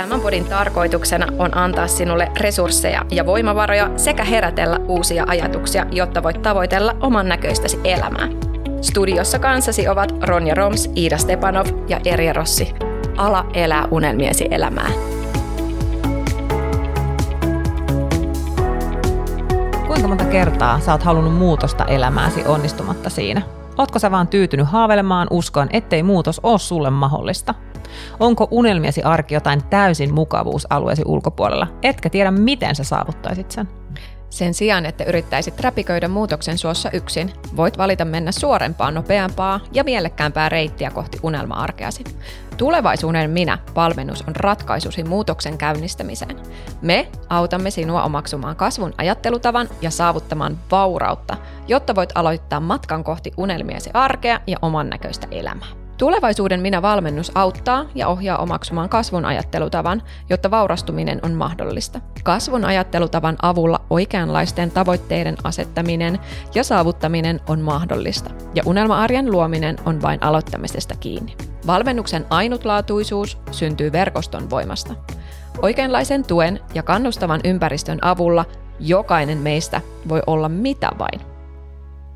Tämän podin tarkoituksena on antaa sinulle resursseja ja voimavaroja sekä herätellä uusia ajatuksia, jotta voit tavoitella oman näköistäsi elämää. Studiossa kanssasi ovat Ronja Roms, Iida Stepanov ja Erja Rossi. Ala elää unelmiesi elämää. Kuinka monta kertaa sä oot halunnut muutosta elämääsi onnistumatta siinä? Ootko sä vaan tyytynyt haavelemaan uskoon, ettei muutos ole sulle mahdollista? Onko unelmiesi arki jotain täysin mukavuusalueesi ulkopuolella, etkä tiedä miten sä saavuttaisit sen? Sen sijaan, että yrittäisit räpiköidä muutoksen suossa yksin, voit valita mennä suorempaa, nopeampaa ja mielekkäämpää reittiä kohti unelma-arkeasi. Tulevaisuuden minä valmennus on ratkaisusi muutoksen käynnistämiseen. Me autamme sinua omaksumaan kasvun ajattelutavan ja saavuttamaan vaurautta, jotta voit aloittaa matkan kohti unelmiesi arkea ja oman näköistä elämää. Tulevaisuuden minä-valmennus auttaa ja ohjaa omaksumaan kasvun ajattelutavan, jotta vaurastuminen on mahdollista. Kasvun ajattelutavan avulla oikeanlaisten tavoitteiden asettaminen ja saavuttaminen on mahdollista, ja unelma-arjen luominen on vain aloittamisesta kiinni. Valmennuksen ainutlaatuisuus syntyy verkoston voimasta. Oikeanlaisen tuen ja kannustavan ympäristön avulla jokainen meistä voi olla mitä vain.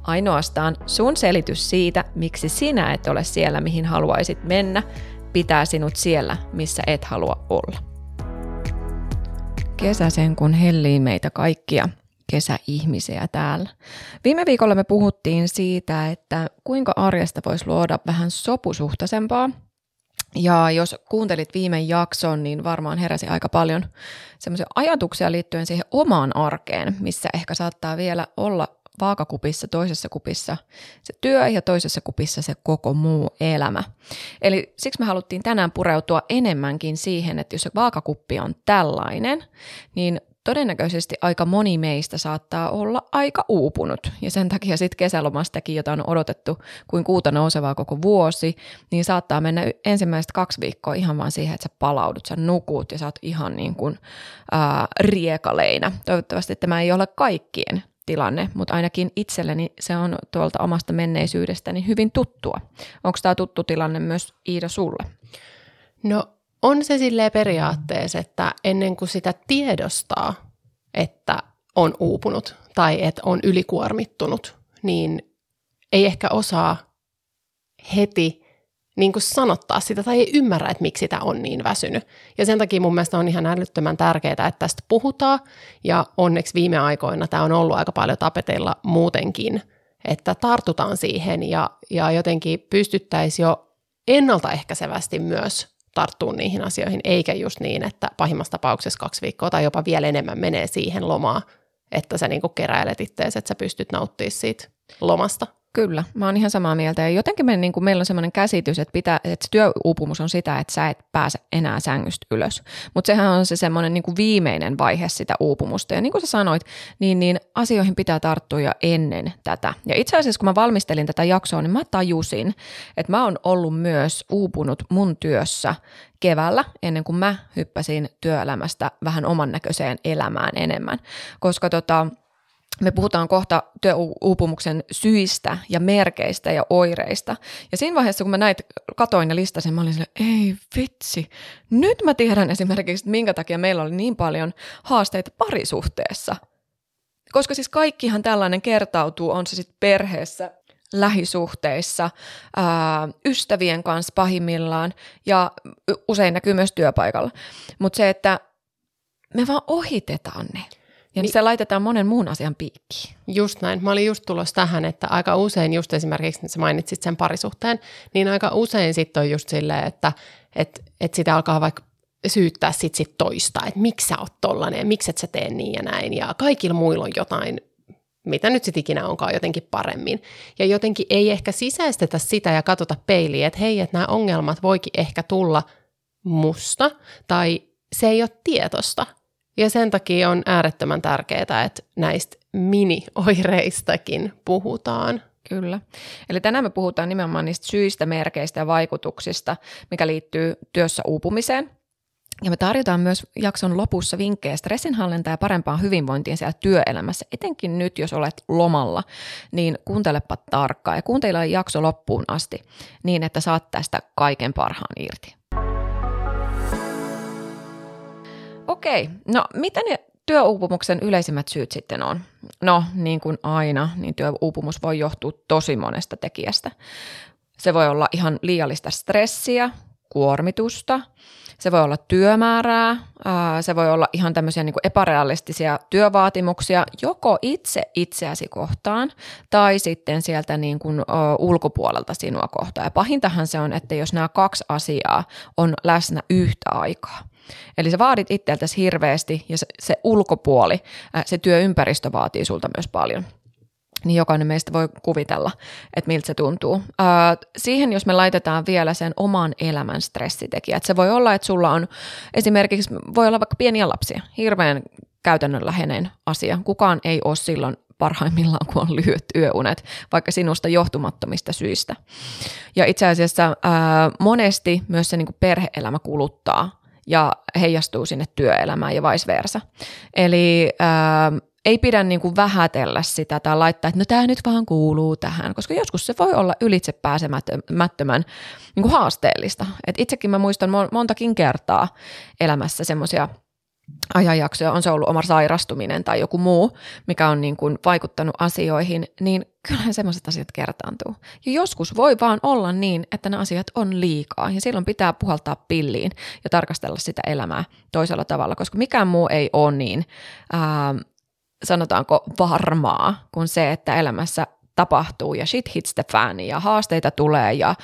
Ainoastaan sun selitys siitä, miksi sinä et ole siellä, mihin haluaisit mennä, pitää sinut siellä, missä et halua olla. Kesä sen kun hellii meitä kaikkia kesäihmisiä täällä. Viime viikolla me puhuttiin siitä, että kuinka arjesta voisi luoda vähän sopusuhtaisempaa. Ja jos kuuntelit viime jakson, niin varmaan heräsi aika paljon semmoisia ajatuksia liittyen siihen omaan arkeen, missä ehkä saattaa vielä olla vaakakupissa, toisessa kupissa se työ ja toisessa kupissa se koko muu elämä. Eli siksi me haluttiin tänään pureutua enemmänkin siihen, että jos se vaakakuppi on tällainen, niin todennäköisesti aika moni meistä saattaa olla aika uupunut. Ja sen takia sitten kesälomastakin, jota on odotettu kuin kuuta nousevaa koko vuosi, niin saattaa mennä ensimmäiset kaksi viikkoa ihan vaan siihen, että sä palaudut, sä nukut ja sä oot ihan niin kuin ää, riekaleina. Toivottavasti tämä ei ole kaikkien tilanne, mutta ainakin itselleni se on tuolta omasta menneisyydestäni hyvin tuttua. Onko tämä tuttu tilanne myös Iida sulle? No on se silleen periaatteessa, että ennen kuin sitä tiedostaa, että on uupunut tai että on ylikuormittunut, niin ei ehkä osaa heti niin kuin sanottaa sitä tai ei ymmärrä, että miksi sitä on niin väsynyt. Ja sen takia mun mielestä on ihan älyttömän tärkeää, että tästä puhutaan ja onneksi viime aikoina tämä on ollut aika paljon tapeteilla muutenkin, että tartutaan siihen ja, ja jotenkin pystyttäisiin jo ennaltaehkäisevästi myös tarttua niihin asioihin, eikä just niin, että pahimmassa tapauksessa kaksi viikkoa tai jopa vielä enemmän menee siihen lomaan, että sä niinku keräilet ittees, että sä pystyt nauttimaan siitä lomasta. Kyllä, mä oon ihan samaa mieltä. Ja jotenkin me, niin kuin meillä on sellainen käsitys, että, pitää, että työuupumus on sitä, että sä et pääse enää sängystä ylös. Mutta sehän on se semmoinen niin kuin viimeinen vaihe sitä uupumusta. Ja niin kuin sä sanoit, niin, niin asioihin pitää tarttua jo ennen tätä. Ja itse asiassa kun mä valmistelin tätä jaksoa, niin mä tajusin, että mä oon ollut myös uupunut mun työssä keväällä, ennen kuin mä hyppäsin työelämästä vähän oman näköiseen elämään enemmän. Koska tota, me puhutaan kohta työuupumuksen syistä ja merkeistä ja oireista. Ja siinä vaiheessa, kun mä näitä katoin ja listasin, mä olin sille, ei vitsi, nyt mä tiedän esimerkiksi, että minkä takia meillä oli niin paljon haasteita parisuhteessa. Koska siis kaikkihan tällainen kertautuu, on se sitten perheessä, lähisuhteissa, ää, ystävien kanssa pahimmillaan ja usein näkyy myös työpaikalla. Mutta se, että me vaan ohitetaan ne. Ja niin, se laitetaan monen muun asian piikkiin. Just näin. Mä olin just tulossa tähän, että aika usein just esimerkiksi, että sä mainitsit sen parisuhteen, niin aika usein sitten on just silleen, että et, et sitä alkaa vaikka syyttää sit, sit toista, että miksi sä oot tollanen ja miksi et sä tee niin ja näin. Ja kaikilla muilla on jotain, mitä nyt sitten ikinä onkaan jotenkin paremmin. Ja jotenkin ei ehkä sisäistetä sitä ja katsota peiliin, että hei, että nämä ongelmat voikin ehkä tulla musta tai se ei ole tietosta – ja sen takia on äärettömän tärkeää, että näistä mini-oireistakin puhutaan. Kyllä. Eli tänään me puhutaan nimenomaan niistä syistä, merkeistä ja vaikutuksista, mikä liittyy työssä uupumiseen. Ja me tarjotaan myös jakson lopussa vinkkejä stressinhallinta ja parempaan hyvinvointiin siellä työelämässä, etenkin nyt, jos olet lomalla, niin kuuntelepa tarkkaan ja kuuntele jakso loppuun asti niin, että saat tästä kaiken parhaan irti. Okei, no mitä ne työuupumuksen yleisimmät syyt sitten on? No niin kuin aina, niin työuupumus voi johtua tosi monesta tekijästä. Se voi olla ihan liiallista stressiä, kuormitusta, se voi olla työmäärää, se voi olla ihan tämmöisiä niin epärealistisia työvaatimuksia joko itse itseäsi kohtaan tai sitten sieltä niin kuin, ulkopuolelta sinua kohtaan. Ja pahintahan se on, että jos nämä kaksi asiaa on läsnä yhtä aikaa. Eli sä vaadit itseltäsi hirveästi ja se, se ulkopuoli, se työympäristö vaatii sulta myös paljon niin jokainen meistä voi kuvitella, että miltä se tuntuu. Ää, siihen, jos me laitetaan vielä sen oman elämän stressitekijä, että se voi olla, että sulla on esimerkiksi, voi olla vaikka pieniä lapsia, hirveän käytännönläheinen asia. Kukaan ei ole silloin parhaimmillaan, kun on lyhyet yöunet, vaikka sinusta johtumattomista syistä. Ja itse asiassa ää, monesti myös se niin perheelämä kuluttaa ja heijastuu sinne työelämään ja vice versa. Eli ää, ei pidä niin kuin vähätellä sitä tai laittaa, että no tämä nyt vaan kuuluu tähän, koska joskus se voi olla ylitsepääsemättömän niin kuin haasteellista. Et itsekin mä muistan montakin kertaa elämässä semmoisia ajanjaksoja, on se ollut oma sairastuminen tai joku muu, mikä on niin kuin vaikuttanut asioihin, niin kyllähän semmoiset asiat kertaantuu. Ja joskus voi vaan olla niin, että ne asiat on liikaa ja silloin pitää puhaltaa pilliin ja tarkastella sitä elämää toisella tavalla, koska mikään muu ei ole niin ää, sanotaanko varmaa kuin se, että elämässä tapahtuu ja shit hits the fan ja haasteita tulee ja,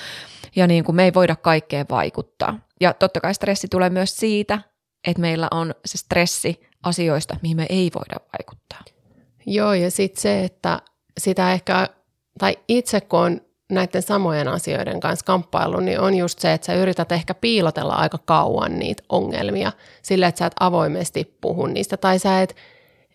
ja niin kuin me ei voida kaikkeen vaikuttaa. Ja totta kai stressi tulee myös siitä, että meillä on se stressi asioista, mihin me ei voida vaikuttaa. Joo, ja sitten se, että sitä ehkä, tai itse kun on näiden samojen asioiden kanssa kamppailu, niin on just se, että sä yrität ehkä piilotella aika kauan niitä ongelmia sillä, että sä et avoimesti puhu niistä, tai sä et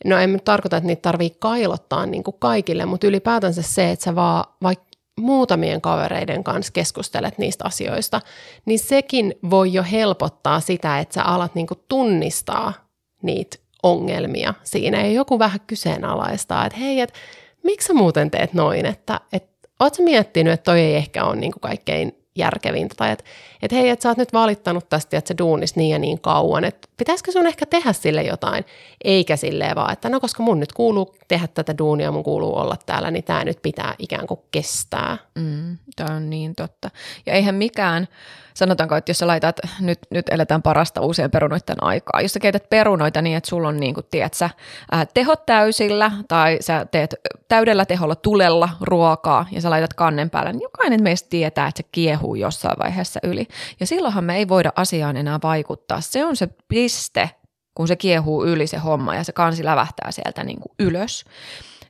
No en nyt tarkoita, että niitä tarvii kailottaa niin kuin kaikille, mutta ylipäätänsä se, että sä vaan vaikka muutamien kavereiden kanssa keskustelet niistä asioista, niin sekin voi jo helpottaa sitä, että sä alat niin kuin tunnistaa niitä ongelmia siinä. Ja joku vähän kyseenalaistaa, että hei, että miksi sä muuten teet noin, että, että ootko miettinyt, että toi ei ehkä ole niin kuin kaikkein järkevintä. Tai että et hei, että sä oot nyt valittanut tästä, että se duunis niin ja niin kauan, että pitäisikö sun ehkä tehdä sille jotain, eikä silleen vaan, että no koska mun nyt kuuluu tehdä tätä duunia, mun kuuluu olla täällä, niin tämä nyt pitää ikään kuin kestää. Mm, tämä on niin totta. Ja eihän mikään, sanotaanko, että jos sä laitat, nyt, nyt eletään parasta uusien perunoiden aikaa, jos sä keität perunoita niin, että sulla on niin kuin, tiedät sä, ää, tehot täysillä tai sä teet täydellä teholla tulella ruokaa ja sä laitat kannen päälle, niin jokainen meistä tietää, että se kiehuu jossain vaiheessa yli. Ja silloinhan me ei voida asiaan enää vaikuttaa. Se on se piste, kun se kiehuu yli se homma ja se kansi lävähtää sieltä niin kuin ylös.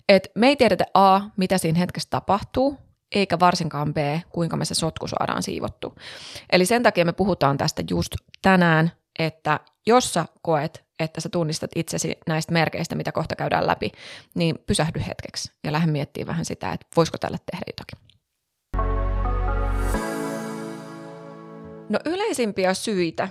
Et me ei tiedetä A, mitä siinä hetkessä tapahtuu, eikä varsinkaan B, kuinka me se sotku saadaan siivottu. Eli sen takia me puhutaan tästä just tänään, että jos sä koet, että sä tunnistat itsesi näistä merkeistä, mitä kohta käydään läpi, niin pysähdy hetkeksi ja lähde miettimään vähän sitä, että voisiko tälle tehdä jotakin. No yleisimpiä syitä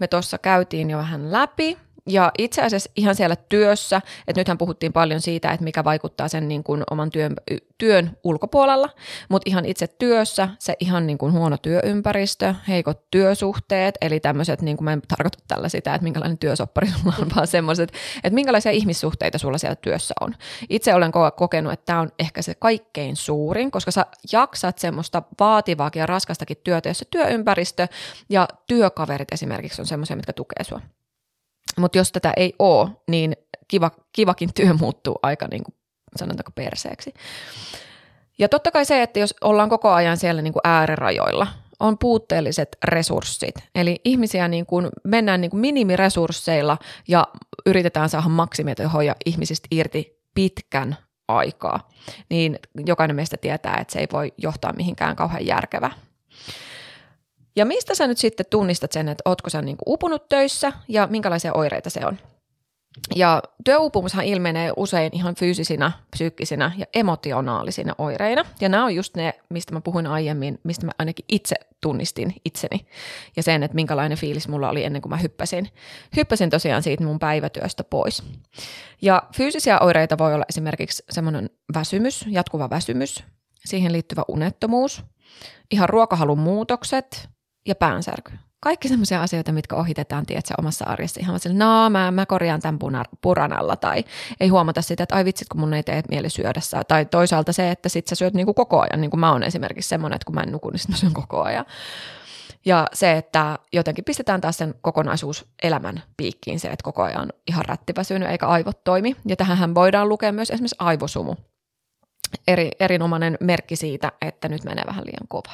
me tuossa käytiin jo vähän läpi, ja itse asiassa ihan siellä työssä, että nythän puhuttiin paljon siitä, että mikä vaikuttaa sen niin kuin oman työn, työn ulkopuolella, mutta ihan itse työssä se ihan niin kuin huono työympäristö, heikot työsuhteet, eli tämmöiset, niin kuin mä en tarkoita tällä sitä, että minkälainen työsoppari sulla on, vaan semmoiset, että minkälaisia ihmissuhteita sulla siellä työssä on. Itse olen kokenut, että tämä on ehkä se kaikkein suurin, koska sä jaksat semmoista vaativaakin ja raskastakin työtä, jossa työympäristö ja työkaverit esimerkiksi on semmoisia, mitkä tukee sua. Mutta jos tätä ei ole, niin kiva, kivakin työ muuttuu aika niin kuin, sanotaanko perseeksi. Ja totta kai se, että jos ollaan koko ajan siellä niin kuin äärirajoilla, on puutteelliset resurssit. Eli ihmisiä niin kuin, mennään niin kuin minimiresursseilla ja yritetään saada maksimitehoja ihmisistä irti pitkän aikaa. Niin jokainen meistä tietää, että se ei voi johtaa mihinkään kauhean järkevää. Ja mistä sä nyt sitten tunnistat sen, että ootko sä niin upunut töissä ja minkälaisia oireita se on? Ja työuupumushan ilmenee usein ihan fyysisinä, psyykkisinä ja emotionaalisina oireina. Ja nämä on just ne, mistä mä puhuin aiemmin, mistä mä ainakin itse tunnistin itseni. Ja sen, että minkälainen fiilis mulla oli ennen kuin mä hyppäsin. Hyppäsin tosiaan siitä mun päivätyöstä pois. Ja fyysisiä oireita voi olla esimerkiksi semmoinen väsymys, jatkuva väsymys, siihen liittyvä unettomuus, ihan ruokahalun muutokset, ja päänsärky. kaikki semmoisia asioita, mitkä ohitetaan, tiedätkö, omassa arjessa. Ihan sillä, no mä, mä korjaan tämän punar, puranalla tai ei huomata sitä, että ai vitsit, kun mun ei tee mieli syödä. Tai toisaalta se, että sit sä syöt niin kuin koko ajan, niin kuin mä oon esimerkiksi semmoinen, että kun mä en nuku, niin mä syön koko ajan. Ja se, että jotenkin pistetään taas sen kokonaisuus elämän piikkiin se, että koko ajan on ihan rättiväsynyt eikä aivot toimi. Ja tähän voidaan lukea myös esimerkiksi aivosumu. Eri, erinomainen merkki siitä, että nyt menee vähän liian kova.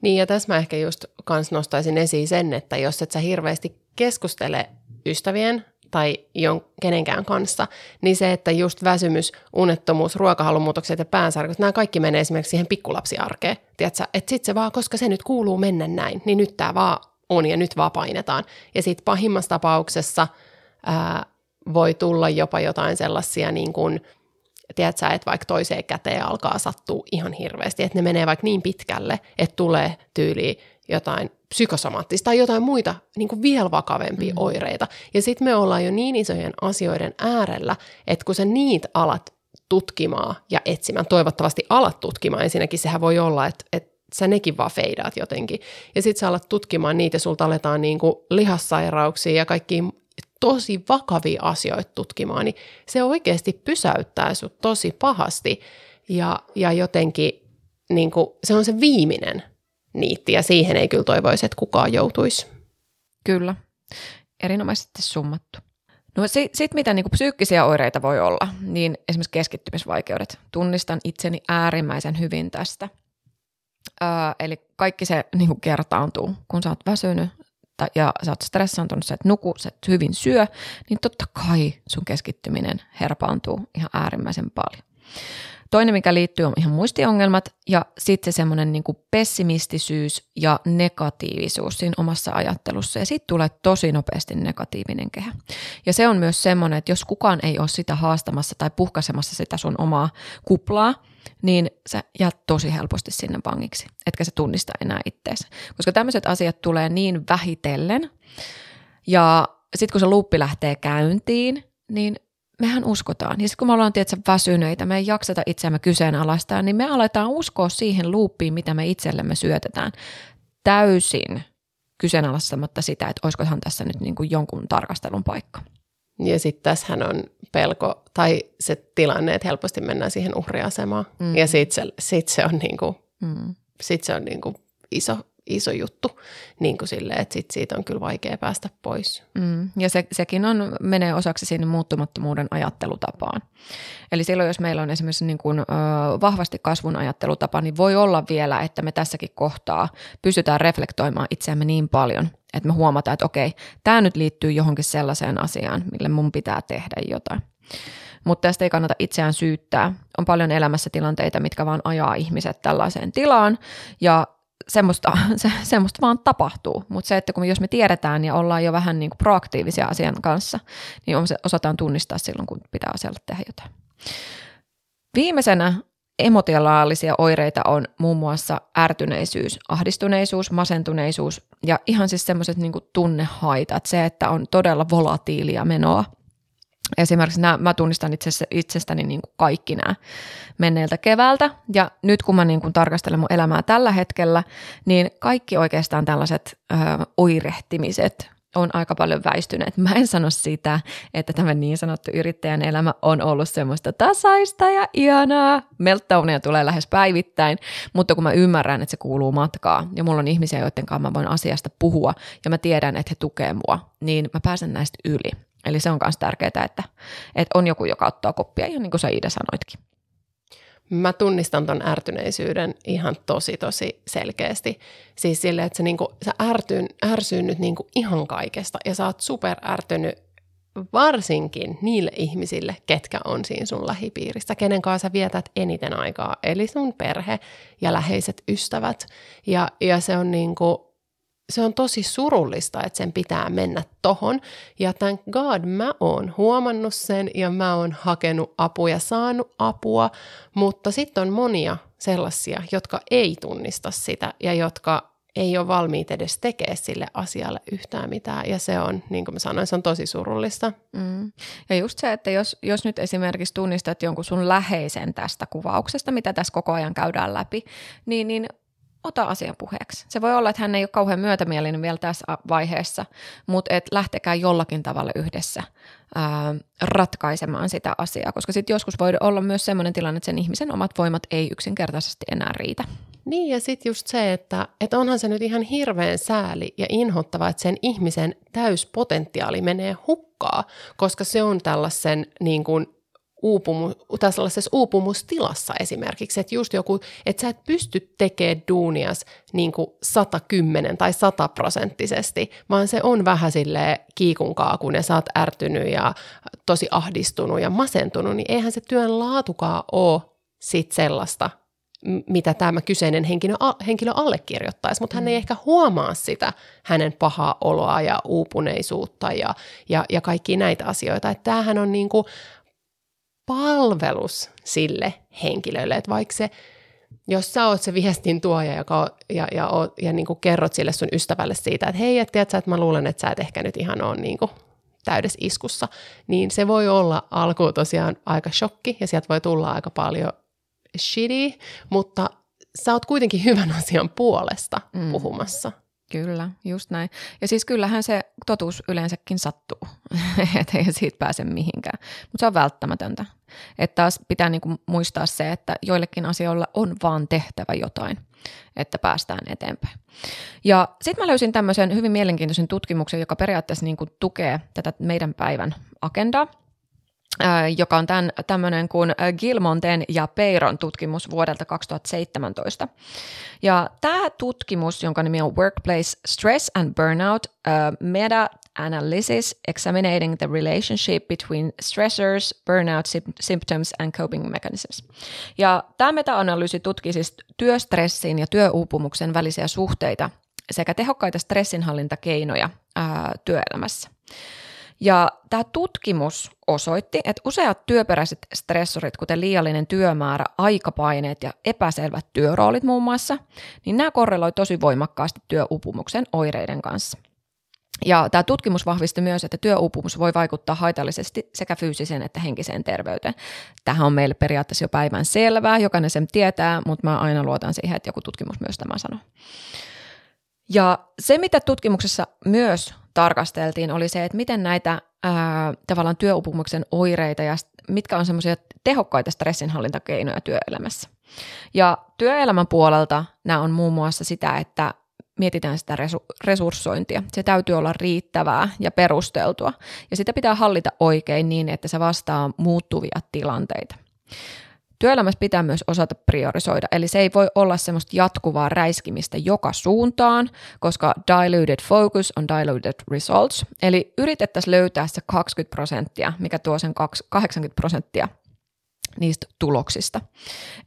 Niin ja tässä mä ehkä just kans nostaisin esiin sen, että jos et sä hirveästi keskustele ystävien tai jon, kenenkään kanssa, niin se, että just väsymys, unettomuus, ruokahalumuutokset ja päänsärkyt, nämä kaikki menee esimerkiksi siihen pikkulapsiarkeen. Tiedätkö, että sitten se vaan, koska se nyt kuuluu mennä näin, niin nyt tämä vaan on ja nyt vaan painetaan. Ja sitten pahimmassa tapauksessa ää, voi tulla jopa jotain sellaisia niin kuin, tiedätkö, että vaikka toiseen käteen alkaa sattua ihan hirveästi, että ne menee vaikka niin pitkälle, että tulee tyyliin jotain psykosomaattista tai jotain muita niin kuin vielä vakavempia mm. oireita. Ja sitten me ollaan jo niin isojen asioiden äärellä, että kun sä niitä alat tutkimaan ja etsimään, toivottavasti alat tutkimaan, ensinnäkin sehän voi olla, että, että sä nekin vaan feidaat jotenkin. Ja sitten sä alat tutkimaan niitä ja sulta aletaan niin kuin lihassairauksia ja kaikki tosi vakavia asioita tutkimaan, niin se oikeasti pysäyttää sut tosi pahasti ja, ja jotenkin niin kuin, se on se viimeinen niitti ja siihen ei kyllä toivoisi, että kukaan joutuisi. Kyllä, erinomaisesti summattu. No sitten mitä niin psyykkisiä oireita voi olla, niin esimerkiksi keskittymisvaikeudet. Tunnistan itseni äärimmäisen hyvin tästä. Öö, eli kaikki se niin kertaantuu, kun sä oot väsynyt ja sä oot stressaantunut, sä et nuku, sä et hyvin syö, niin totta kai sun keskittyminen herpaantuu ihan äärimmäisen paljon. Toinen, mikä liittyy, on ihan muistiongelmat ja sitten se semmoinen niin pessimistisyys ja negatiivisuus siinä omassa ajattelussa. Ja sitten tulee tosi nopeasti negatiivinen kehä. Ja se on myös semmoinen, että jos kukaan ei ole sitä haastamassa tai puhkaisemassa sitä sun omaa kuplaa, niin sä jäät tosi helposti sinne vangiksi, etkä se tunnista enää itteensä. Koska tämmöiset asiat tulee niin vähitellen, ja sitten kun se luuppi lähtee käyntiin, niin mehän uskotaan. Ja sitten kun me ollaan tietysti väsyneitä, me ei jakseta itseämme kyseenalaistaa, niin me aletaan uskoa siihen luuppiin, mitä me itsellemme syötetään. Täysin kyseenalaistamatta sitä, että olisikohan tässä nyt niin kuin jonkun tarkastelun paikka. Ja sitten tässähän on pelko tai se tilanne, että helposti mennään siihen uhriasemaan. Mm. Ja sitten se, sit se on, niinku, mm. sit se on niinku iso, iso juttu, niin kuin silleen, että sit siitä on kyllä vaikea päästä pois. Mm, ja se, sekin on, menee osaksi sinne muuttumattomuuden ajattelutapaan. Eli silloin, jos meillä on esimerkiksi niin kuin, ö, vahvasti kasvun ajattelutapa, niin voi olla vielä, että me tässäkin kohtaa pystytään reflektoimaan itseämme niin paljon, että me huomataan, että okei, tämä nyt liittyy johonkin sellaiseen asiaan, mille mun pitää tehdä jotain. Mutta tästä ei kannata itseään syyttää. On paljon elämässä tilanteita, mitkä vaan ajaa ihmiset tällaiseen tilaan, ja semmoista, se, semmoista vaan tapahtuu. Mutta se, että kun jos me tiedetään ja ollaan jo vähän niin kuin proaktiivisia asian kanssa, niin osataan tunnistaa silloin, kun pitää asialle tehdä jotain. Viimeisenä emotionaalisia oireita on muun muassa ärtyneisyys, ahdistuneisuus, masentuneisuus ja ihan siis semmoiset niin tunnehaitat. Se, että on todella volatiilia menoa – Esimerkiksi nämä, mä tunnistan itse, itsestäni niin kuin kaikki nämä menneeltä keväältä. Ja nyt kun mä niin kuin tarkastelen mun elämää tällä hetkellä, niin kaikki oikeastaan tällaiset ö, oirehtimiset on aika paljon väistyneet. Mä en sano sitä, että tämä niin sanottu yrittäjän elämä on ollut semmoista tasaista ja ihanaa. Meltdownia tulee lähes päivittäin, mutta kun mä ymmärrän, että se kuuluu matkaa ja mulla on ihmisiä, joiden kanssa mä voin asiasta puhua ja mä tiedän, että he tukee mua, niin mä pääsen näistä yli. Eli se on myös tärkeää, että, että on joku, joka ottaa koppia, ihan niin kuin sä Iida sanoitkin. Mä tunnistan ton ärtyneisyyden ihan tosi tosi selkeästi. Siis sille, että sä, niinku, sä ärtyn, ärsyynnyt niinku ihan kaikesta ja sä oot super ärtynyt varsinkin niille ihmisille, ketkä on siinä sun lähipiirissä, kenen kanssa sä vietät eniten aikaa, eli sun perhe ja läheiset ystävät. Ja, ja se on niinku, se on tosi surullista, että sen pitää mennä tohon. Ja thank God mä oon huomannut sen ja mä oon hakenut apua ja saanut apua, mutta sitten on monia sellaisia, jotka ei tunnista sitä ja jotka ei ole valmiit edes tekemään sille asialle yhtään mitään. Ja se on, niin kuin mä sanoin, se on tosi surullista. Mm. Ja just se, että jos, jos nyt esimerkiksi tunnistat jonkun sun läheisen tästä kuvauksesta, mitä tässä koko ajan käydään läpi, niin, niin ota asian puheeksi. Se voi olla, että hän ei ole kauhean myötämielinen vielä tässä vaiheessa, mutta et lähtekää jollakin tavalla yhdessä ää, ratkaisemaan sitä asiaa, koska sitten joskus voi olla myös sellainen tilanne, että sen ihmisen omat voimat ei yksinkertaisesti enää riitä. Niin ja sitten just se, että, että onhan se nyt ihan hirveän sääli ja inhottava, että sen ihmisen täyspotentiaali menee hukkaa, koska se on tällaisen niin kuin uupumu, tai sellaisessa uupumustilassa esimerkiksi, että just joku, että sä et pysty tekemään duunias niin kuin 110 tai 100 prosenttisesti, vaan se on vähän sille kiikunkaa, kun ja sä oot ärtynyt ja tosi ahdistunut ja masentunut, niin eihän se työn laatukaan ole sit sellaista, mitä tämä kyseinen henkilö, henkilö allekirjoittaisi, mutta hän ei mm. ehkä huomaa sitä hänen pahaa oloa ja uupuneisuutta ja, ja, ja kaikki näitä asioita. Että tämähän on niin kuin palvelus sille henkilölle, että vaikka se, jos sä oot se viestin tuoja joka, ja, ja, ja, ja niin kuin kerrot sille sun ystävälle siitä, että hei, et tiedät sä, että mä luulen, että sä et ehkä nyt ihan ole niin kuin täydessä iskussa, niin se voi olla alkuun tosiaan aika shokki ja sieltä voi tulla aika paljon shitty, mutta sä oot kuitenkin hyvän asian puolesta mm. puhumassa. Kyllä, just näin. Ja siis kyllähän se totuus yleensäkin sattuu, että ei siitä pääse mihinkään, mutta se on välttämätöntä. Että taas pitää niinku muistaa se, että joillekin asioilla on vaan tehtävä jotain, että päästään eteenpäin. Ja sitten mä löysin tämmöisen hyvin mielenkiintoisen tutkimuksen, joka periaatteessa niinku tukee tätä meidän päivän agendaa – joka on tämän, tämmöinen kuin Gilmonten ja Peiron tutkimus vuodelta 2017. Ja tämä tutkimus, jonka nimi on Workplace Stress and Burnout, uh, Meta-Analysis Examining the Relationship Between Stressors, Burnout Symptoms and Coping Mechanisms. Ja tämä meta-analyysi tutki siis työstressin ja työuupumuksen välisiä suhteita sekä tehokkaita stressinhallintakeinoja ää, työelämässä. Ja tämä tutkimus osoitti, että useat työperäiset stressorit, kuten liiallinen työmäärä, aikapaineet ja epäselvät työroolit muun muassa, niin nämä korreloi tosi voimakkaasti työupumuksen oireiden kanssa. Ja tämä tutkimus vahvisti myös, että työuupumus voi vaikuttaa haitallisesti sekä fyysiseen että henkiseen terveyteen. Tähän on meille periaatteessa jo päivän selvää, jokainen sen tietää, mutta mä aina luotan siihen, että joku tutkimus myös tämä sanoo. Ja se, mitä tutkimuksessa myös tarkasteltiin, oli se, että miten näitä ää, tavallaan työupumuksen oireita ja mitkä on semmoisia tehokkaita stressinhallintakeinoja työelämässä. Ja työelämän puolelta nämä on muun muassa sitä, että mietitään sitä resurssointia. Se täytyy olla riittävää ja perusteltua, ja sitä pitää hallita oikein niin, että se vastaa muuttuvia tilanteita. Työelämässä pitää myös osata priorisoida, eli se ei voi olla semmoista jatkuvaa räiskimistä joka suuntaan, koska diluted focus on diluted results. Eli yritettäisiin löytää se 20 prosenttia, mikä tuo sen 80 prosenttia niistä tuloksista.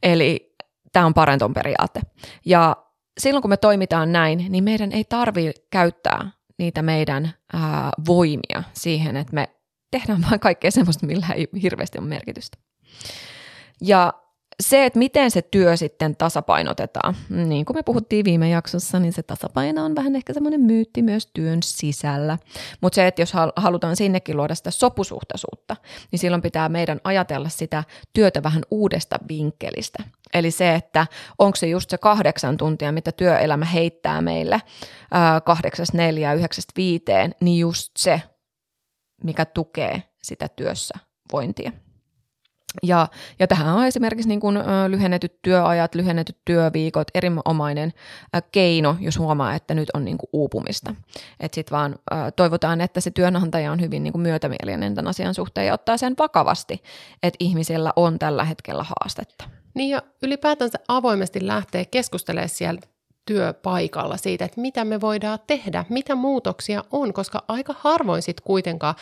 Eli tämä on parenton periaate. Ja silloin kun me toimitaan näin, niin meidän ei tarvitse käyttää niitä meidän ää, voimia siihen, että me tehdään vain kaikkea semmoista, millä ei hirveästi ole merkitystä. Ja se, että miten se työ sitten tasapainotetaan, niin kuin me puhuttiin viime jaksossa, niin se tasapaino on vähän ehkä semmoinen myytti myös työn sisällä. Mutta se, että jos halutaan sinnekin luoda sitä sopusuhtaisuutta, niin silloin pitää meidän ajatella sitä työtä vähän uudesta vinkkelistä. Eli se, että onko se just se kahdeksan tuntia, mitä työelämä heittää meille kahdeksasta neljää, yhdeksästä viiteen, niin just se, mikä tukee sitä työssä vointia. Ja, ja tähän on esimerkiksi niin kuin, lyhennetyt työajat, lyhennetyt työviikot, erinomainen keino, jos huomaa, että nyt on niin kuin uupumista. Että sitten vaan toivotaan, että se työnantaja on hyvin niin kuin myötämielinen tämän asian suhteen ja ottaa sen vakavasti, että ihmisillä on tällä hetkellä haastetta. Niin ja ylipäätänsä avoimesti lähtee keskustelemaan siellä työpaikalla siitä, että mitä me voidaan tehdä, mitä muutoksia on, koska aika harvoin sitten kuitenkaan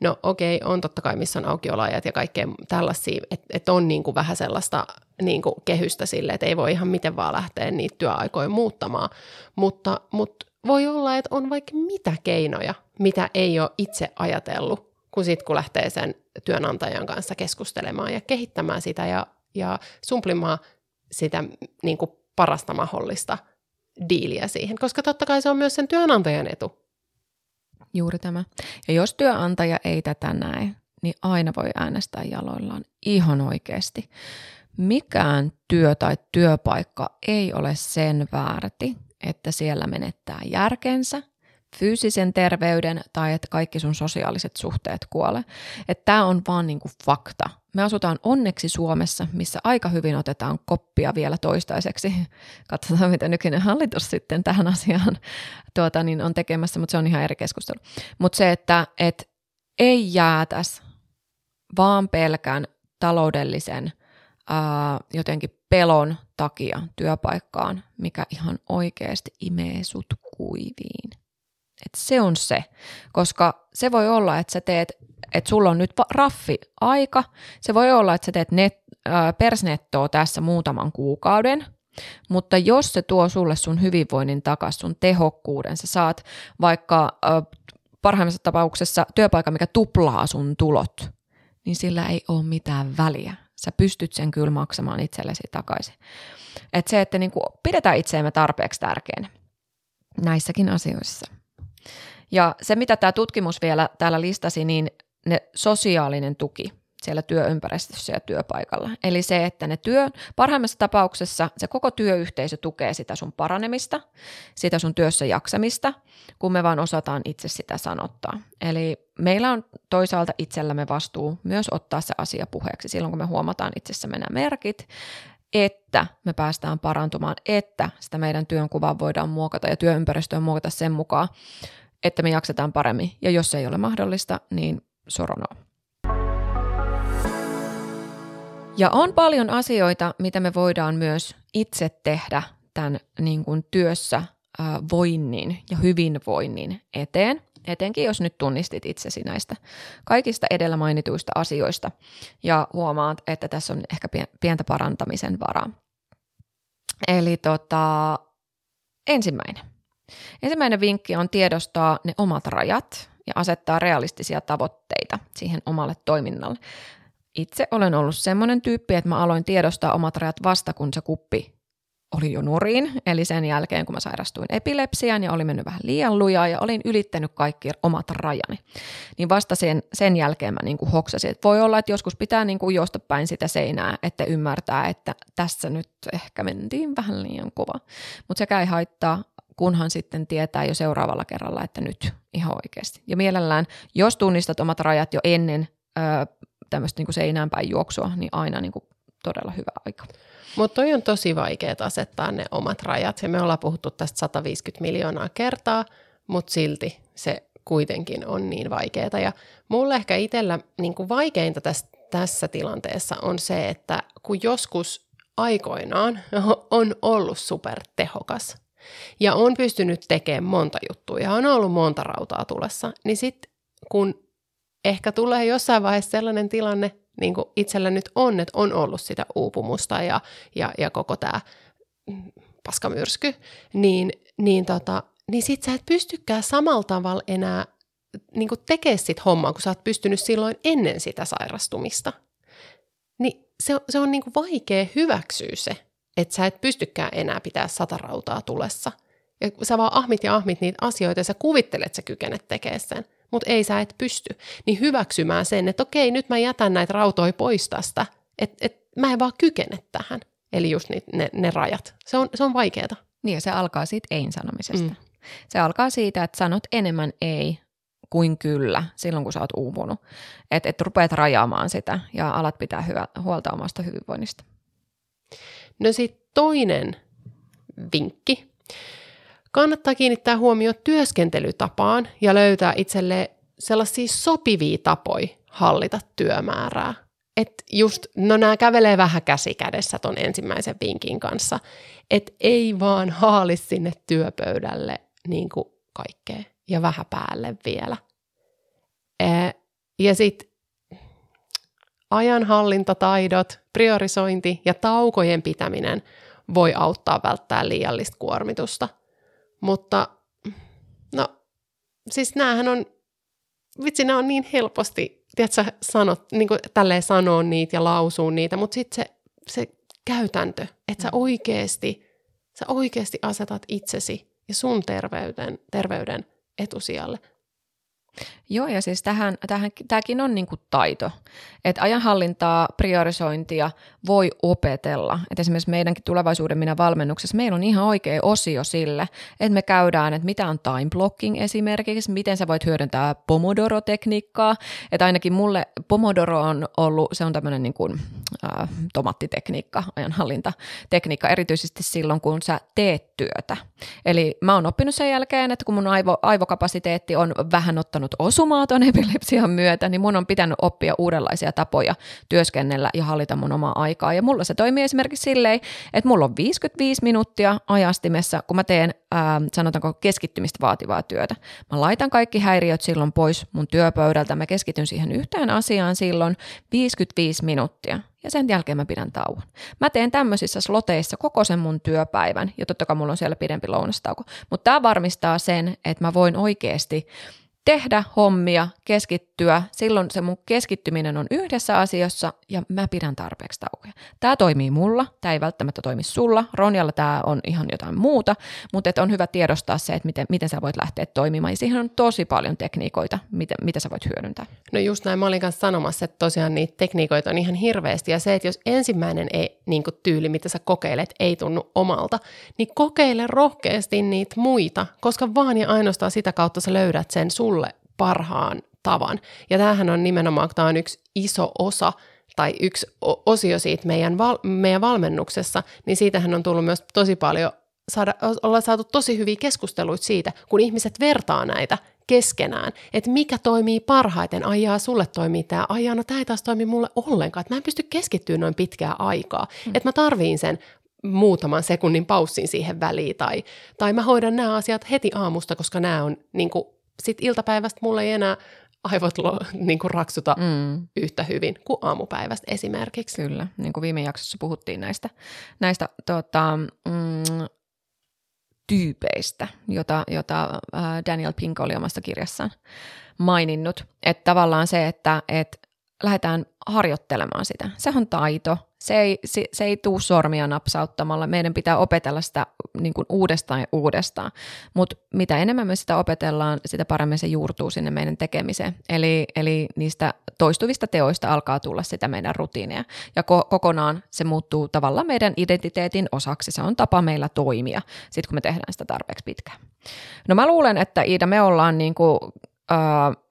No okei, okay, on totta kai missä on aukiolajat ja kaikkea tällaisia, että et on niin kuin vähän sellaista niin kuin kehystä sille, että ei voi ihan miten vaan lähteä niitä työaikoja muuttamaan. Mutta, mutta voi olla, että on vaikka mitä keinoja, mitä ei ole itse ajatellut, kun sitten kun lähtee sen työnantajan kanssa keskustelemaan ja kehittämään sitä ja, ja sumplimaan sitä niin kuin parasta mahdollista diiliä siihen, koska totta kai se on myös sen työnantajan etu, Juuri tämä. Ja jos työnantaja ei tätä näe, niin aina voi äänestää jaloillaan ihan oikeasti. mikään työ tai työpaikka ei ole sen väärti, että siellä menettää järkensä, fyysisen terveyden tai että kaikki sun sosiaaliset suhteet kuole. Että tämä on vaan niinku fakta. Me asutaan onneksi Suomessa, missä aika hyvin otetaan koppia vielä toistaiseksi. Katsotaan, mitä nykyinen hallitus sitten tähän asiaan tuota, niin on tekemässä, mutta se on ihan eri keskustelu. Mutta se, että et ei jäätäs vaan pelkän taloudellisen ää, jotenkin pelon takia työpaikkaan, mikä ihan oikeasti imee sut kuiviin. Et se on se, koska se voi olla, että sä teet, että sulla on nyt raffi aika, se voi olla, että sä teet net, ää, persnettoa tässä muutaman kuukauden, mutta jos se tuo sulle sun hyvinvoinnin takaisin, sun tehokkuuden, sä saat vaikka ää, parhaimmassa tapauksessa työpaikan, mikä tuplaa sun tulot, niin sillä ei ole mitään väliä. Sä pystyt sen kyllä maksamaan itsellesi takaisin. Et se, että niinku pidetään itseämme tarpeeksi tärkeänä näissäkin asioissa. Ja se, mitä tämä tutkimus vielä täällä listasi, niin ne sosiaalinen tuki siellä työympäristössä ja työpaikalla. Eli se, että ne työ, parhaimmassa tapauksessa se koko työyhteisö tukee sitä sun paranemista, sitä sun työssä jaksamista, kun me vaan osataan itse sitä sanottaa. Eli meillä on toisaalta itsellämme vastuu myös ottaa se asia puheeksi silloin, kun me huomataan itsessämme nämä merkit, että me päästään parantumaan, että sitä meidän työnkuvaa voidaan muokata ja työympäristöä muokata sen mukaan, että me jaksetaan paremmin. Ja jos se ei ole mahdollista, niin soronoa. Ja on paljon asioita, mitä me voidaan myös itse tehdä tämän niin kuin työssä voinnin ja hyvinvoinnin eteen, etenkin jos nyt tunnistit itsesi näistä kaikista edellä mainituista asioista ja huomaat, että tässä on ehkä pientä parantamisen varaa. Eli tota, ensimmäinen. Ensimmäinen vinkki on tiedostaa ne omat rajat ja asettaa realistisia tavoitteita siihen omalle toiminnalle. Itse olen ollut semmoinen tyyppi, että mä aloin tiedostaa omat rajat vasta, kun se kuppi oli jo nurin, eli sen jälkeen kun mä sairastuin epilepsiaan ja oli mennyt vähän liian lujaa ja olin ylittänyt kaikki omat rajani, niin vasta sen, sen jälkeen mä niin kuin hoksasin, että voi olla, että joskus pitää niin kuin juosta päin sitä seinää, että ymmärtää, että tässä nyt ehkä mentiin vähän liian kova, mutta sekä ei haittaa, kunhan sitten tietää jo seuraavalla kerralla, että nyt ihan oikeasti. Ja mielellään, jos tunnistat omat rajat jo ennen öö, tämmöistä niin seinään päin juoksua, niin aina niin kuin todella hyvä aika. Mutta toi on tosi vaikea asettaa ne omat rajat. Ja me ollaan puhuttu tästä 150 miljoonaa kertaa, mutta silti se kuitenkin on niin vaikeaa. Ja mulle ehkä itsellä niin kuin vaikeinta tässä, tässä tilanteessa on se, että kun joskus aikoinaan on ollut supertehokas ja on pystynyt tekemään monta juttua ja on ollut monta rautaa tulessa, niin sitten kun ehkä tulee jossain vaiheessa sellainen tilanne, niin kuin itsellä nyt on, että on ollut sitä uupumusta ja, ja, ja koko tämä paskamyrsky, niin, niin, tota, niin sit sä et pystykään samalla tavalla enää niin tekemään sit hommaa, kun sä oot pystynyt silloin ennen sitä sairastumista. Niin se, se on niin vaikea hyväksyä se, että sä et pystykään enää pitää sata rautaa tulessa. Ja sä vaan ahmit ja ahmit niitä asioita ja sä kuvittelet, että sä kykenet tekemään sen – mutta ei sä et pysty, niin hyväksymään sen, että okei, nyt mä jätän näitä rautoja pois tästä, että et mä en vaan kykene tähän. Eli just ne, ne, ne rajat. Se on, se on vaikeaa. Niin ja se alkaa siitä ei-sanomisesta. Mm. Se alkaa siitä, että sanot enemmän ei kuin kyllä silloin, kun sä oot uupunut. Että et rupeat rajaamaan sitä ja alat pitää hyvä, huolta omasta hyvinvoinnista. No sitten toinen vinkki Kannattaa kiinnittää huomio työskentelytapaan ja löytää itselle sellaisia sopivia tapoja hallita työmäärää. Et just, no nämä kävelee vähän käsi kädessä ton ensimmäisen vinkin kanssa, että ei vaan haali sinne työpöydälle niin kuin kaikkea ja vähän päälle vielä. Ja sitten ajanhallintataidot, priorisointi ja taukojen pitäminen voi auttaa välttää liiallista kuormitusta – mutta no, siis näähän on, vitsi, nämä on niin helposti, tiedätkö, sanot, niin kuin tälleen sanoo niitä ja lausuu niitä, mutta sitten se, se käytäntö, että sä mm. oikeasti, sä oikeasti asetat itsesi ja sun terveyden, terveyden etusijalle, Joo, ja siis tähän, tähän, tämäkin on niin kuin taito, että ajanhallintaa, priorisointia voi opetella. Et esimerkiksi meidänkin tulevaisuuden minä valmennuksessa meillä on ihan oikea osio sille, että me käydään, että mitä on time blocking esimerkiksi, miten sä voit hyödyntää Pomodoro-tekniikkaa. Että ainakin mulle Pomodoro on ollut, se on tämmöinen niin kuin, äh, tomattitekniikka, ajanhallintatekniikka, erityisesti silloin, kun sä teet työtä. Eli mä oon oppinut sen jälkeen, että kun mun aivo, aivokapasiteetti on vähän ottanut osumaa tuon epilepsian myötä, niin mun on pitänyt oppia uudenlaisia tapoja työskennellä ja hallita mun omaa aikaa. Ja mulla se toimii esimerkiksi silleen, että mulla on 55 minuuttia ajastimessa, kun mä teen, ää, sanotaanko, keskittymistä vaativaa työtä. Mä laitan kaikki häiriöt silloin pois mun työpöydältä, mä keskityn siihen yhteen asiaan silloin 55 minuuttia ja sen jälkeen mä pidän tauon. Mä teen tämmöisissä sloteissa koko sen mun työpäivän ja totta kai mulla on siellä pidempi lounastauko, mutta tämä varmistaa sen, että mä voin oikeasti tehdä hommia, keskittyä. Silloin se mun keskittyminen on yhdessä asiassa ja mä pidän tarpeeksi taukoja. Tämä toimii mulla, tämä ei välttämättä toimi sulla. Ronjalla tämä on ihan jotain muuta, mutta et on hyvä tiedostaa se, että miten, miten sä voit lähteä toimimaan. Ja siihen on tosi paljon tekniikoita, mitä, mitä sä voit hyödyntää. No just näin, mä olin kanssa sanomassa, että tosiaan niitä tekniikoita on ihan hirveästi. Ja se, että jos ensimmäinen ei, niin tyyli, mitä sä kokeilet, ei tunnu omalta, niin kokeile rohkeasti niitä muita, koska vaan ja ainoastaan sitä kautta sä löydät sen sulle parhaan tavan. Ja tämähän on nimenomaan, tämä on yksi iso osa tai yksi osio siitä meidän, val, meidän valmennuksessa, niin siitähän on tullut myös tosi paljon, saada, olla saatu tosi hyviä keskusteluita siitä, kun ihmiset vertaa näitä keskenään, että mikä toimii parhaiten, ajaa sulle toimii tämä, ajaa no tämä ei taas toimi mulle ollenkaan, että mä en pysty keskittyä noin pitkää aikaa, mm. että mä tarviin sen muutaman sekunnin paussin siihen väliin tai, tai mä hoidan nämä asiat heti aamusta, koska nämä on niin kuin, sitten iltapäivästä mulla ei enää aivot lo, niin kuin raksuta mm. yhtä hyvin kuin aamupäivästä esimerkiksi. Kyllä, niin kuin viime jaksossa puhuttiin näistä, näistä tota, mm, tyypeistä, jota, jota Daniel Pink oli omassa kirjassaan maininnut. Että tavallaan se, että, että lähdetään harjoittelemaan sitä. Se on taito, se ei, se, se ei tuu sormia napsauttamalla. Meidän pitää opetella sitä niin kuin uudestaan ja uudestaan. Mutta mitä enemmän me sitä opetellaan, sitä paremmin se juurtuu sinne meidän tekemiseen. Eli, eli niistä toistuvista teoista alkaa tulla sitä meidän rutiineja. Ja ko- kokonaan se muuttuu tavallaan meidän identiteetin osaksi. Se on tapa meillä toimia, sit kun me tehdään sitä tarpeeksi pitkään. No mä luulen, että Iida, me ollaan niin kuin, äh,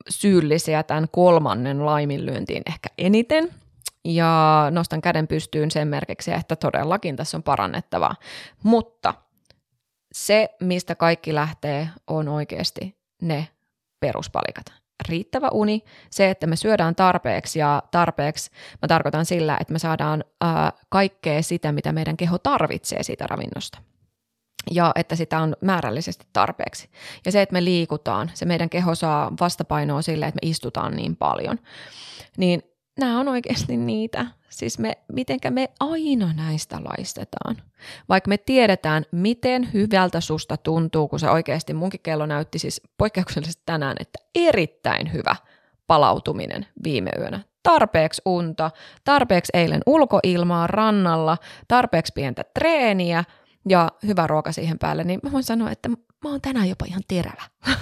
syyllisiä tämän kolmannen laiminlyöntiin ehkä eniten – ja nostan käden pystyyn sen merkiksi, että todellakin tässä on parannettavaa. Mutta se, mistä kaikki lähtee, on oikeasti ne peruspalikat. Riittävä uni, se, että me syödään tarpeeksi ja tarpeeksi, mä tarkoitan sillä, että me saadaan ää, kaikkea sitä, mitä meidän keho tarvitsee siitä ravinnosta ja että sitä on määrällisesti tarpeeksi. Ja se, että me liikutaan, se meidän keho saa vastapainoa sille, että me istutaan niin paljon. Niin nämä on oikeasti niitä, siis me, mitenkä me aina näistä laistetaan. Vaikka me tiedetään, miten hyvältä susta tuntuu, kun se oikeasti munkin kello näytti siis poikkeuksellisesti tänään, että erittäin hyvä palautuminen viime yönä. Tarpeeksi unta, tarpeeksi eilen ulkoilmaa rannalla, tarpeeksi pientä treeniä ja hyvä ruoka siihen päälle, niin mä voin sanoa, että mä oon tänään jopa ihan terävä.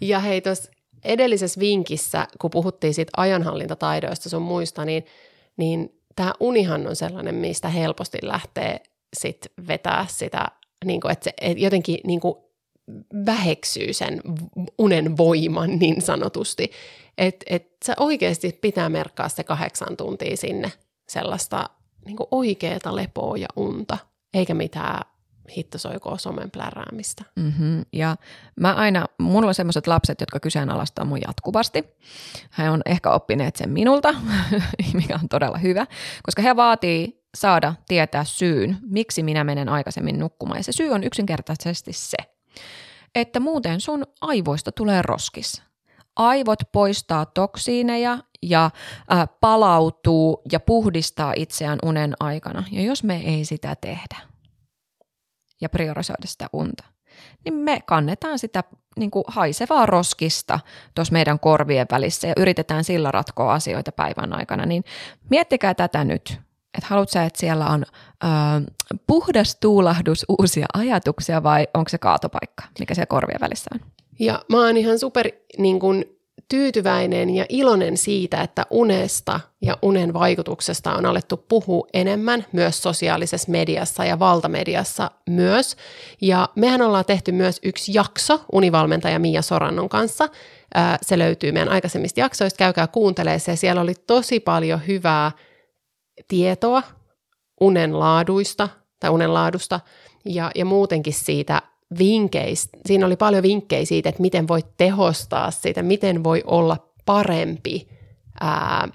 Ja hei, tuossa edellisessä vinkissä, kun puhuttiin siitä ajanhallintataidoista sun muista, niin, niin tämä unihan on sellainen, mistä helposti lähtee sit vetää sitä, niin kuin, että se jotenkin niin kuin väheksyy sen unen voiman niin sanotusti. Että et se oikeasti pitää merkkaa se kahdeksan tuntia sinne sellaista niin kuin oikeata lepoa ja unta, eikä mitään hittosoikoo somen pläräämistä. Mm-hmm. Ja mä aina, mulla on semmoiset lapset, jotka kyseenalaistaa mun jatkuvasti. He on ehkä oppineet sen minulta, mikä on todella hyvä, koska he vaatii saada tietää syyn, miksi minä menen aikaisemmin nukkumaan. Ja se syy on yksinkertaisesti se, että muuten sun aivoista tulee roskis. Aivot poistaa toksiineja ja äh, palautuu ja puhdistaa itseään unen aikana. Ja jos me ei sitä tehdä, ja priorisoida sitä unta, niin me kannetaan sitä niin kuin haisevaa roskista tuossa meidän korvien välissä ja yritetään sillä ratkoa asioita päivän aikana. Niin miettikää tätä nyt, että haluatko sä, että siellä on ö, puhdas tuulahdus uusia ajatuksia vai onko se kaatopaikka, mikä siellä korvien välissä on? Ja mä oon ihan super niin kun, tyytyväinen ja iloinen siitä, että unesta ja unen vaikutuksesta on alettu puhua enemmän myös sosiaalisessa mediassa ja valtamediassa myös. Ja mehän ollaan tehty myös yksi jakso univalmentaja Mia Sorannon kanssa. Se löytyy meidän aikaisemmista jaksoista, käykää kuuntelemaan se. Siellä oli tosi paljon hyvää tietoa unen laaduista tai unen laadusta ja, ja muutenkin siitä vinkkeistä. Siinä oli paljon vinkkejä siitä, että miten voi tehostaa sitä, miten voi olla parempi ää,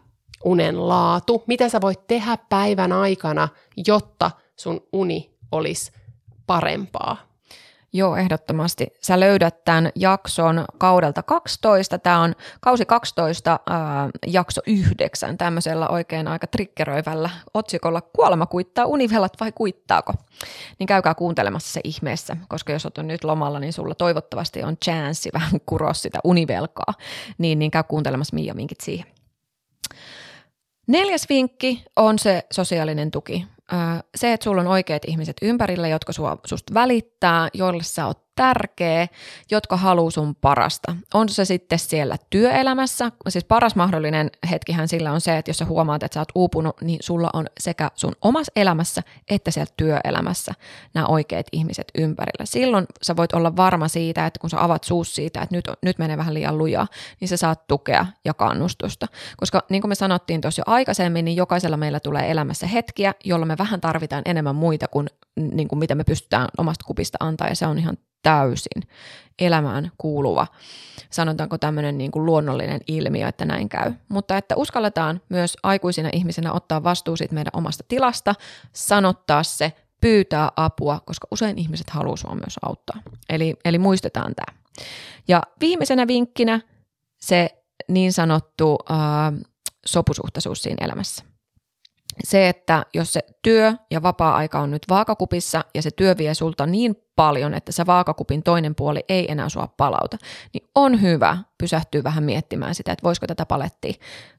unen laatu, mitä sä voit tehdä päivän aikana, jotta sun uni olisi parempaa. Joo, ehdottomasti. Sä löydät tämän jakson kaudelta 12. Tämä on kausi 12, ää, jakso 9, tämmöisellä oikein aika triggeröivällä otsikolla Kuolema kuittaa univelat vai kuittaako? Niin käykää kuuntelemassa se ihmeessä, koska jos olet nyt lomalla, niin sulla toivottavasti on chanssi vähän kuroa sitä univelkaa. Niin, niin käy kuuntelemassa Mia vinkit siihen. Neljäs vinkki on se sosiaalinen tuki. Se, että sulla on oikeat ihmiset ympärillä, jotka sua, susta välittää, joille sä oot tärkeä, jotka haluaa sun parasta. On se sitten siellä työelämässä, siis paras mahdollinen hetkihän sillä on se, että jos sä huomaat, että sä oot uupunut, niin sulla on sekä sun omassa elämässä että siellä työelämässä nämä oikeat ihmiset ympärillä. Silloin sä voit olla varma siitä, että kun sä avat suus siitä, että nyt, nyt menee vähän liian lujaa, niin sä saat tukea ja kannustusta. Koska niin kuin me sanottiin tuossa jo aikaisemmin, niin jokaisella meillä tulee elämässä hetkiä, jolloin me vähän tarvitaan enemmän muita kuin, niin kuin mitä me pystytään omasta kupista antaa, ja se on ihan täysin elämään kuuluva, sanotaanko tämmöinen niin kuin luonnollinen ilmiö, että näin käy. Mutta että uskalletaan myös aikuisina ihmisinä ottaa vastuu siitä meidän omasta tilasta, sanottaa se, pyytää apua, koska usein ihmiset haluaa sinua myös auttaa. Eli, eli muistetaan tämä. Ja viimeisenä vinkkinä se niin sanottu äh, sopusuhtaisuus siinä elämässä se, että jos se työ ja vapaa-aika on nyt vaakakupissa ja se työ vie sulta niin paljon, että se vaakakupin toinen puoli ei enää sua palauta, niin on hyvä pysähtyä vähän miettimään sitä, että voisiko tätä palettia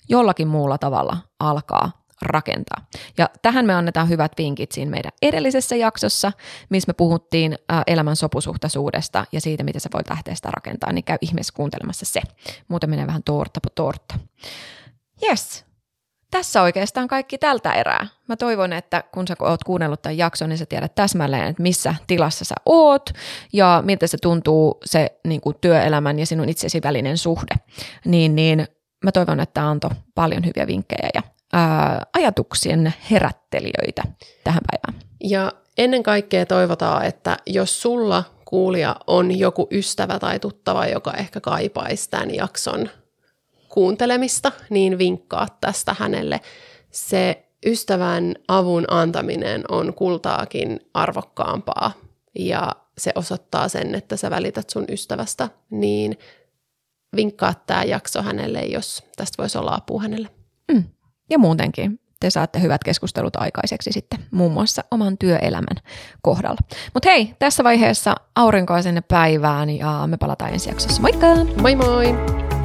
jollakin muulla tavalla alkaa rakentaa. Ja tähän me annetaan hyvät vinkit siinä meidän edellisessä jaksossa, missä me puhuttiin elämän sopusuhtaisuudesta ja siitä, miten sä voit lähteä sitä rakentaa, niin käy ihmeessä kuuntelemassa se. Muuten menee vähän torta po torta. Yes, tässä oikeastaan kaikki tältä erää. Mä toivon, että kun sä oot kuunnellut tämän jakson, niin sä tiedät täsmälleen, että missä tilassa sä oot ja miltä se tuntuu se niin kuin työelämän ja sinun itsesi välinen suhde. Niin, niin mä toivon, että antoi paljon hyviä vinkkejä ja ää, ajatuksien herättelijöitä tähän päivään. Ja ennen kaikkea toivotaan, että jos sulla kuulija on joku ystävä tai tuttava, joka ehkä kaipaisi tämän jakson kuuntelemista, niin vinkkaa tästä hänelle. Se ystävän avun antaminen on kultaakin arvokkaampaa ja se osoittaa sen, että sä välität sun ystävästä, niin vinkkaa tämä jakso hänelle, jos tästä voisi olla apu hänelle. Mm. Ja muutenkin te saatte hyvät keskustelut aikaiseksi sitten muun muassa oman työelämän kohdalla. Mutta hei, tässä vaiheessa aurinkoa sinne päivään ja me palataan ensi jaksossa. Moikka! Moi moi!